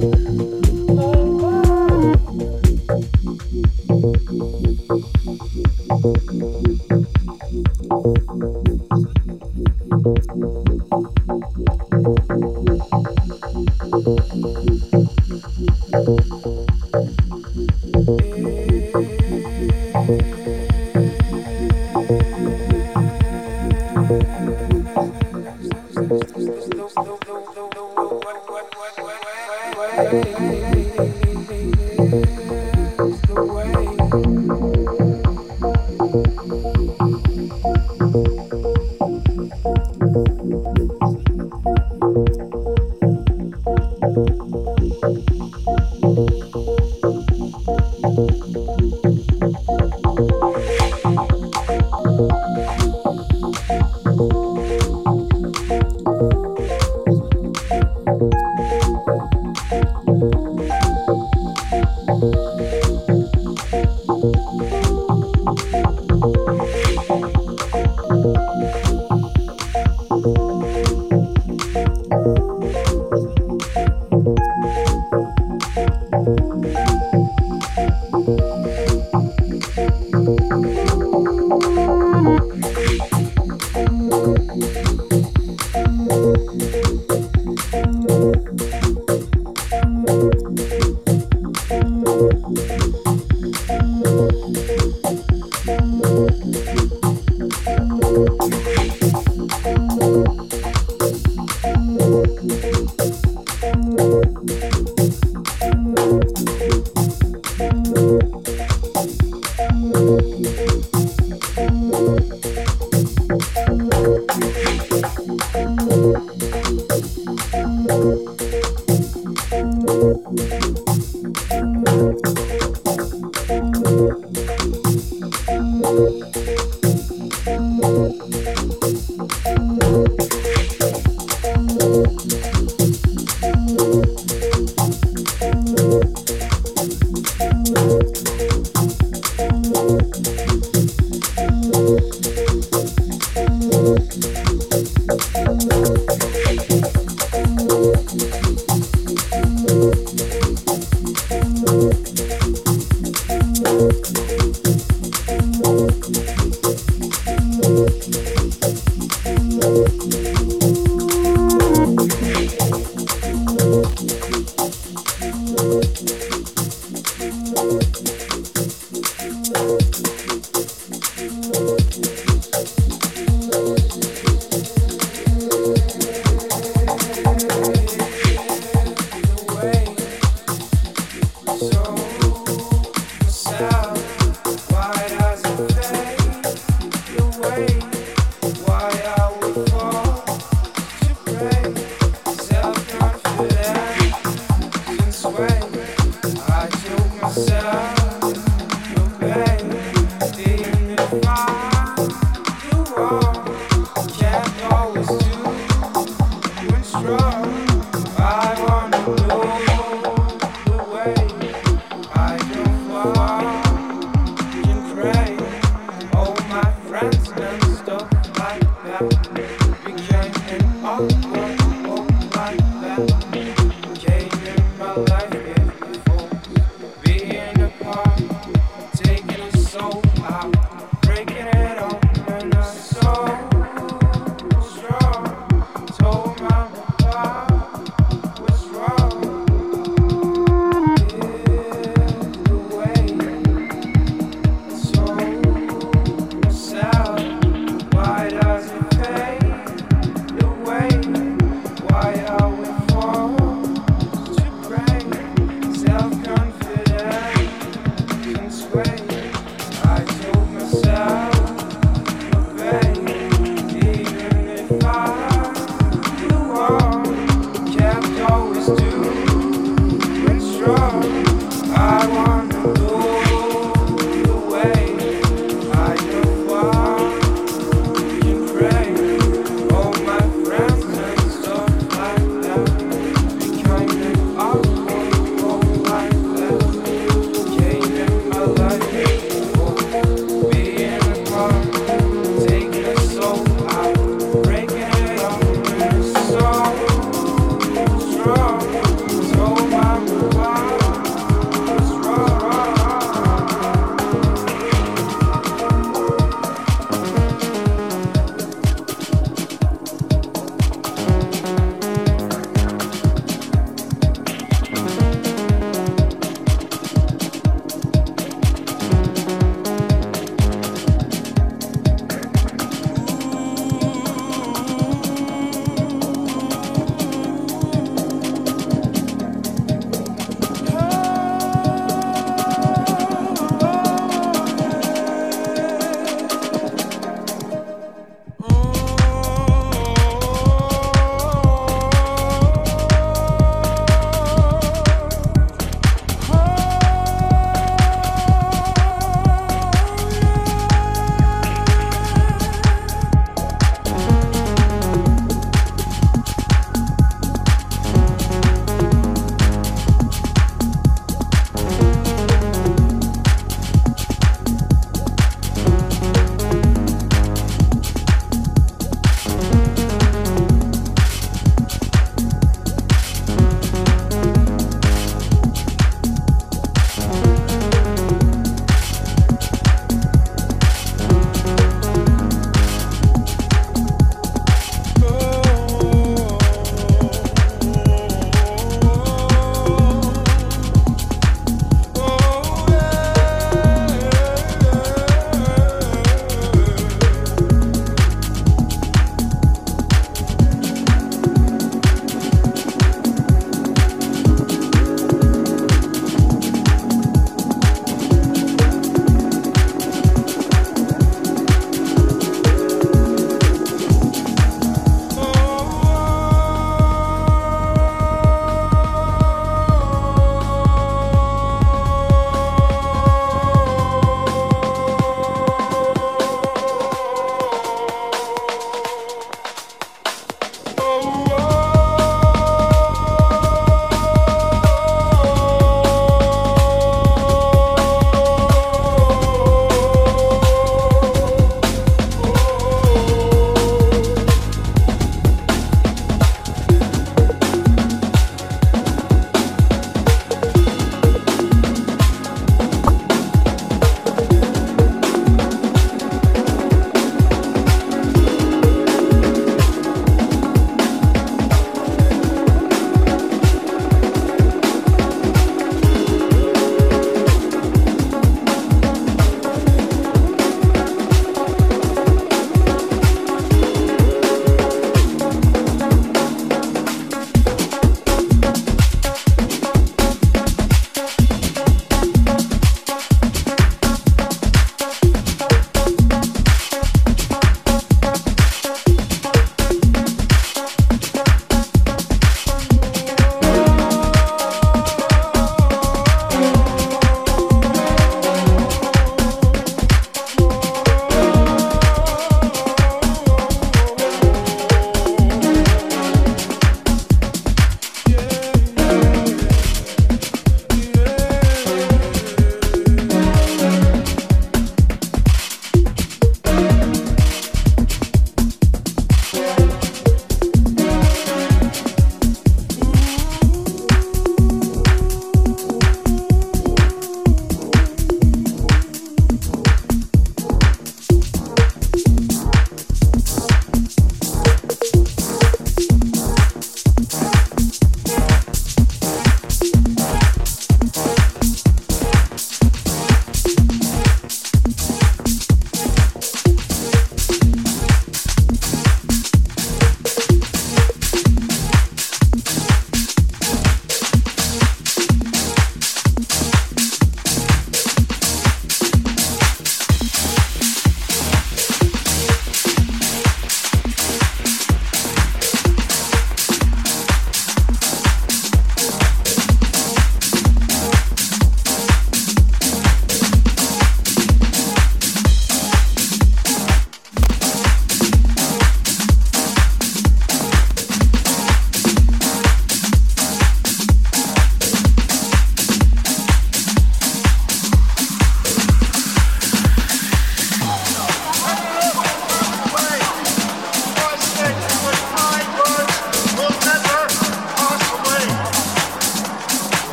Música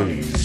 Freeze.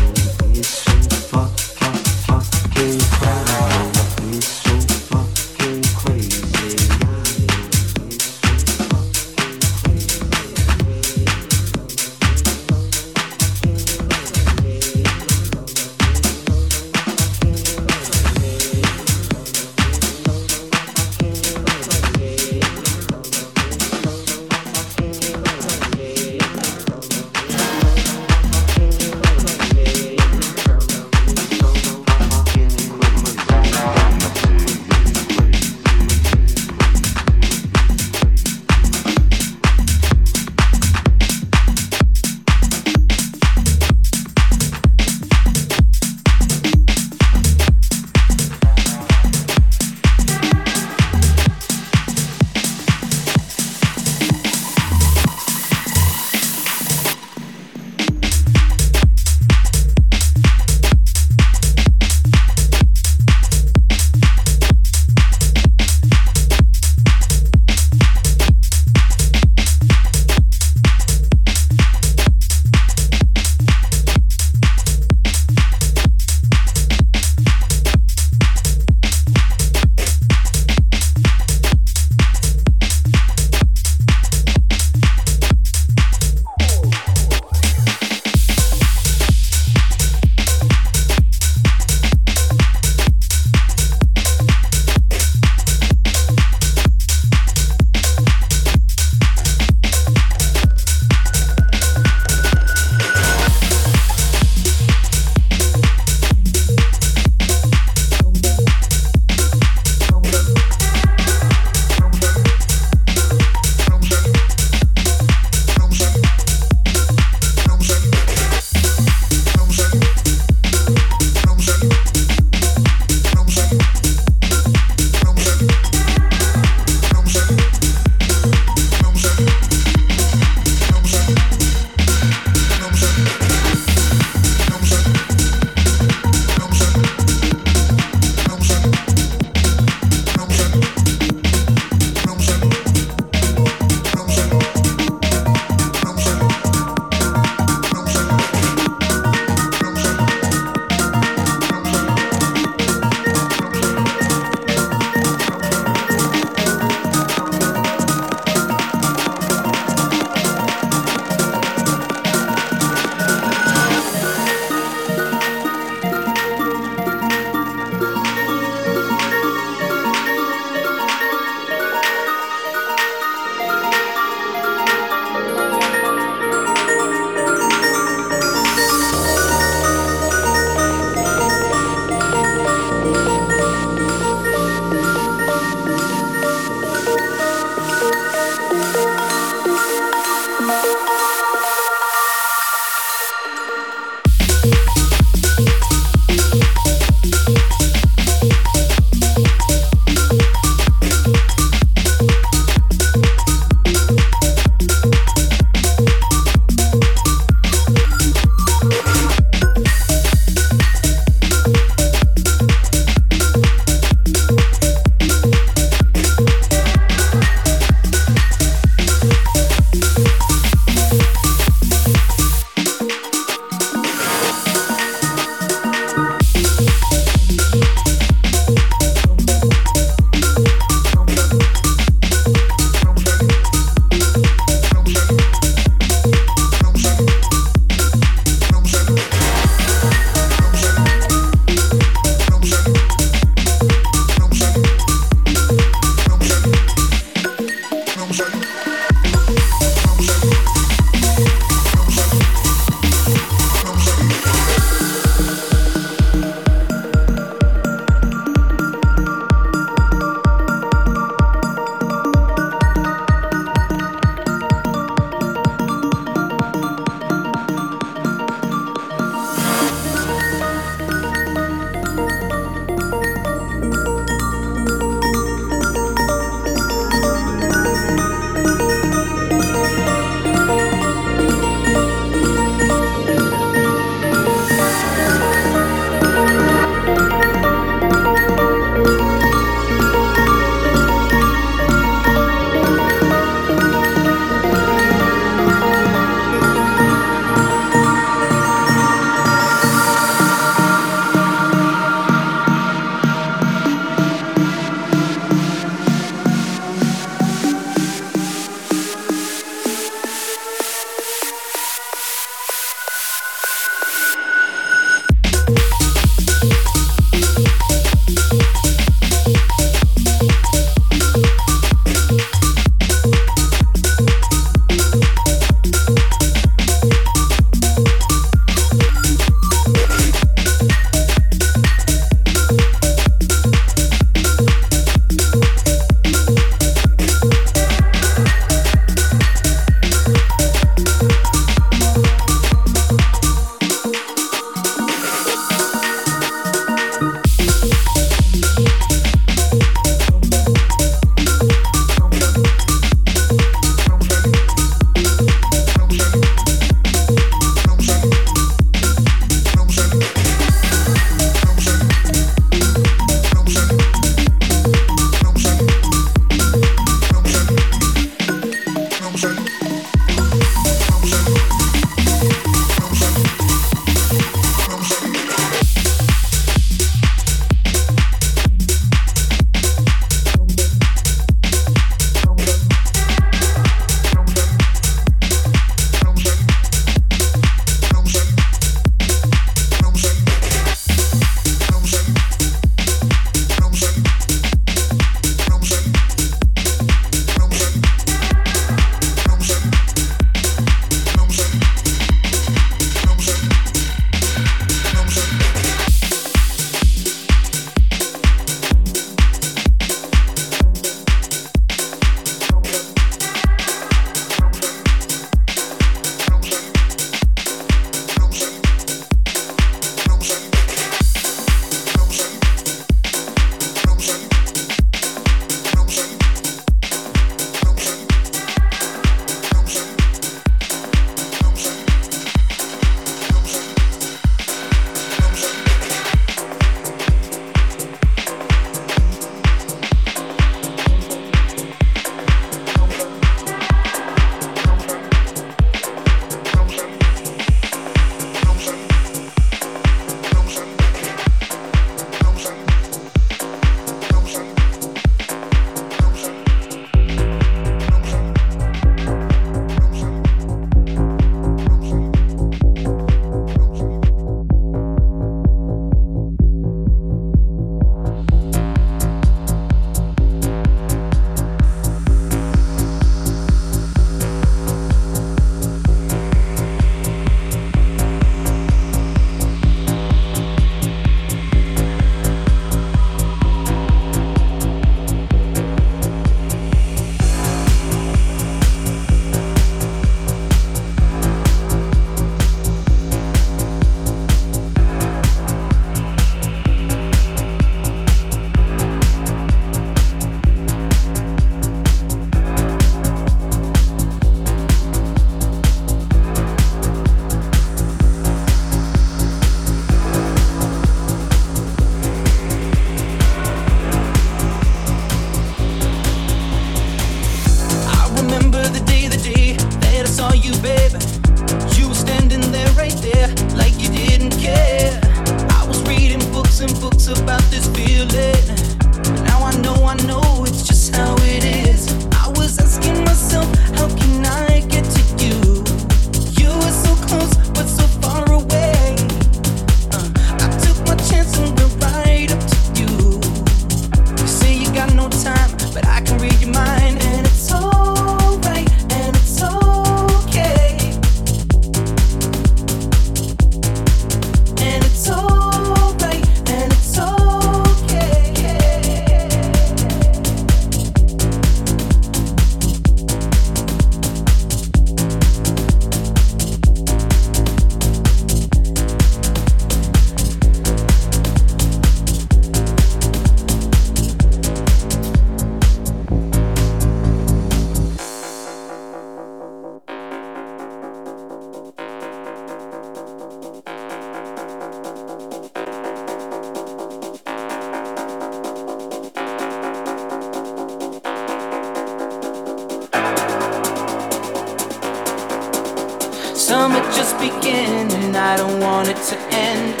Begin and I don't want it to end.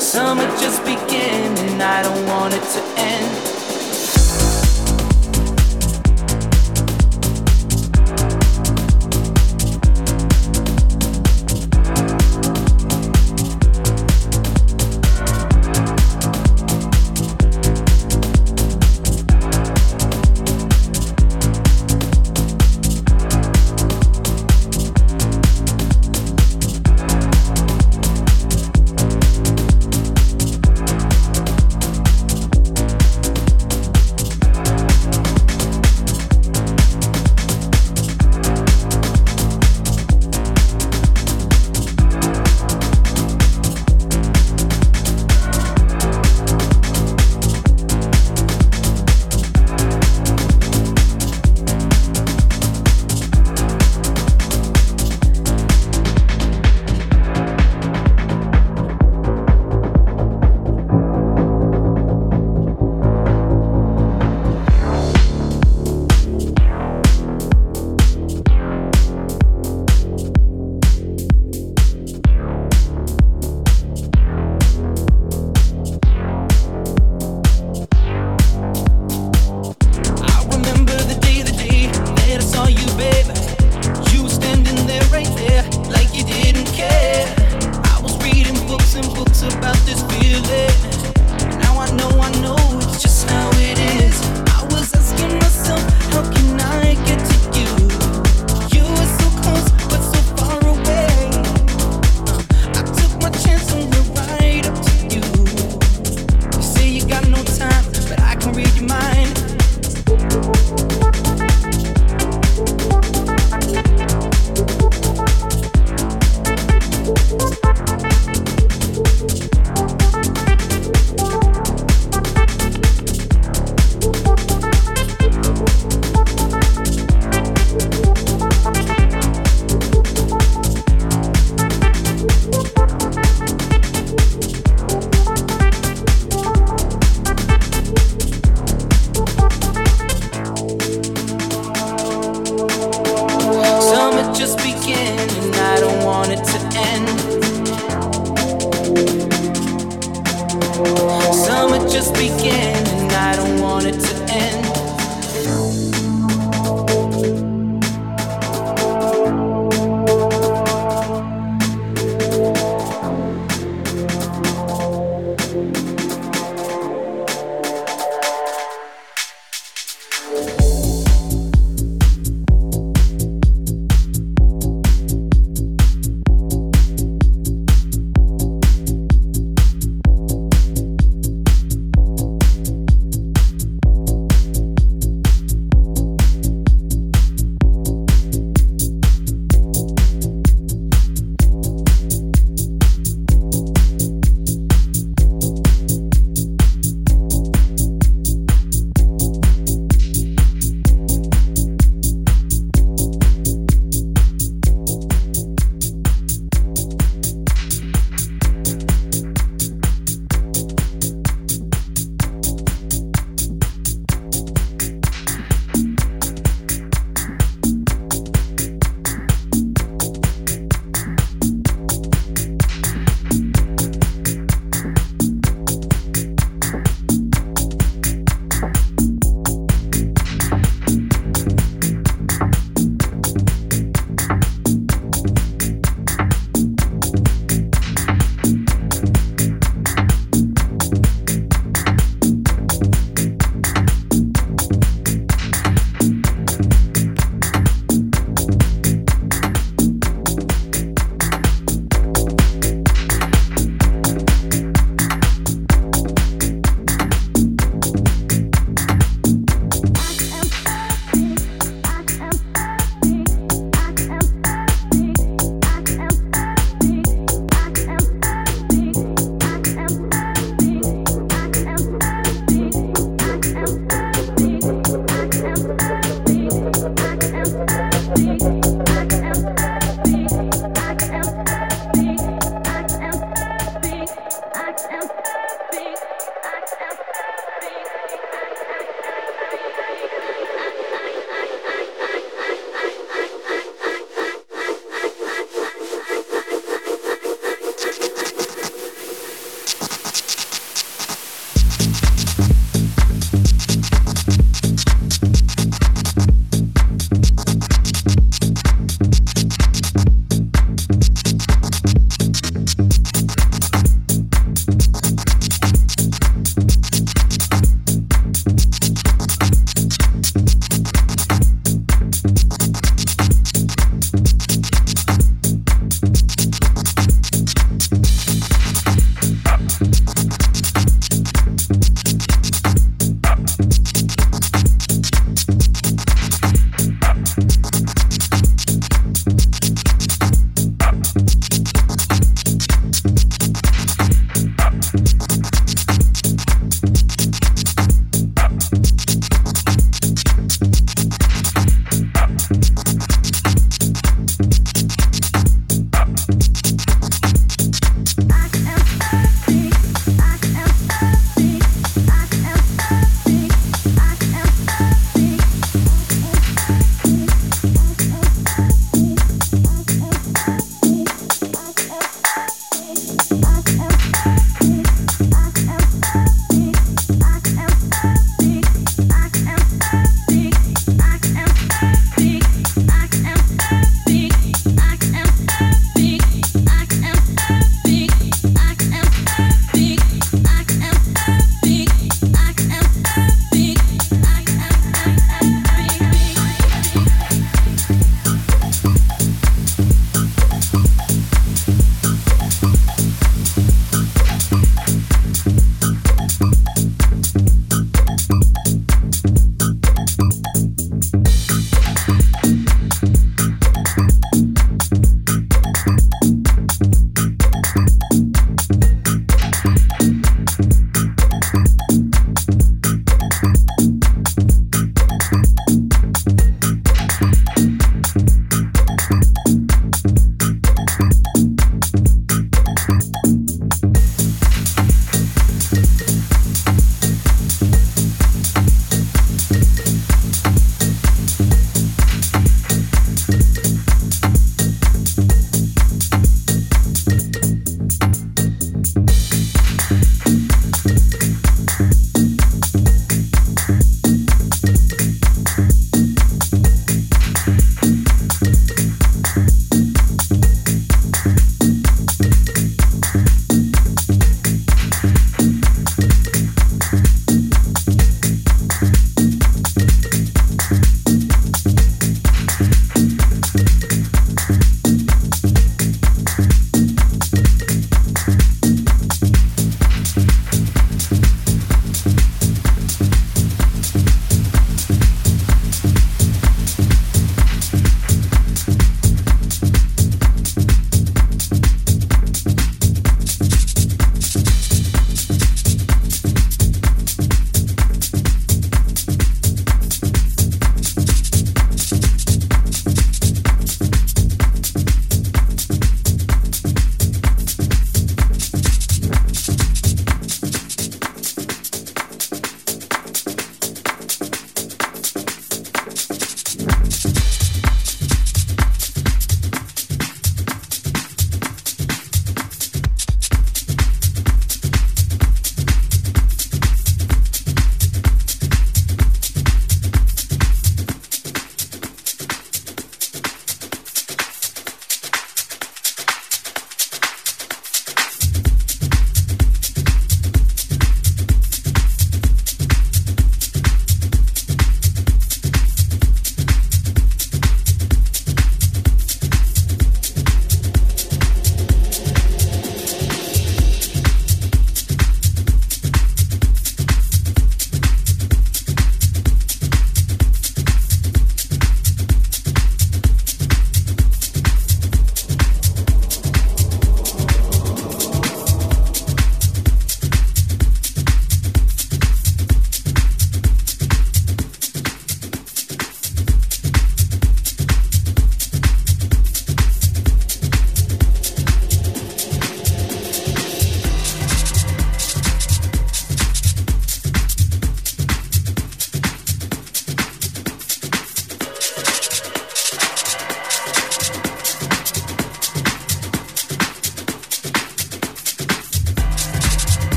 Summer just began and I don't want it to end.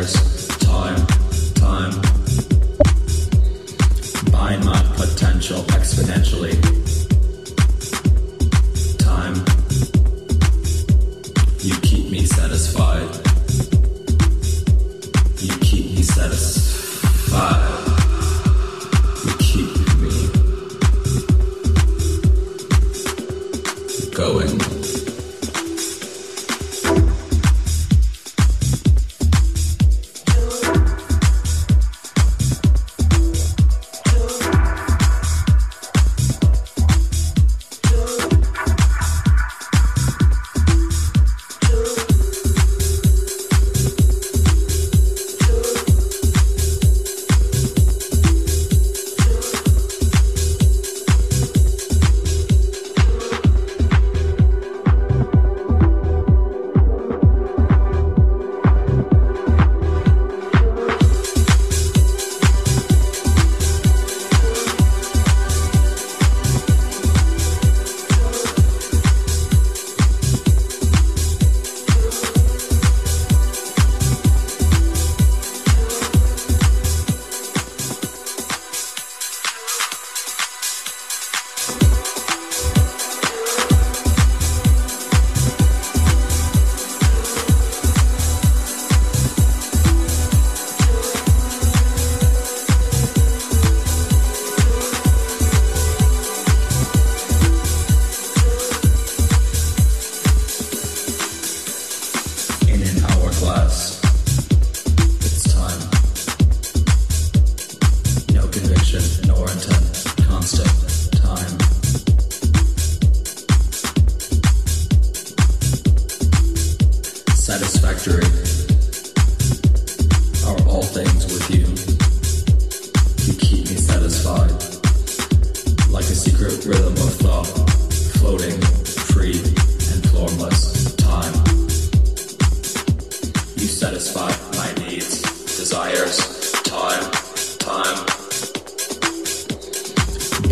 years.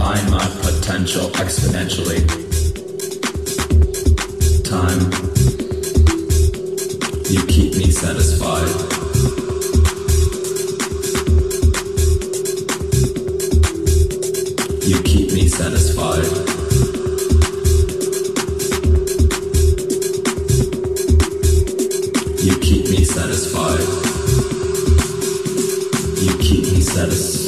Define my potential exponentially. Time, you keep me satisfied. You keep me satisfied. You keep me satisfied. You keep me satisfied.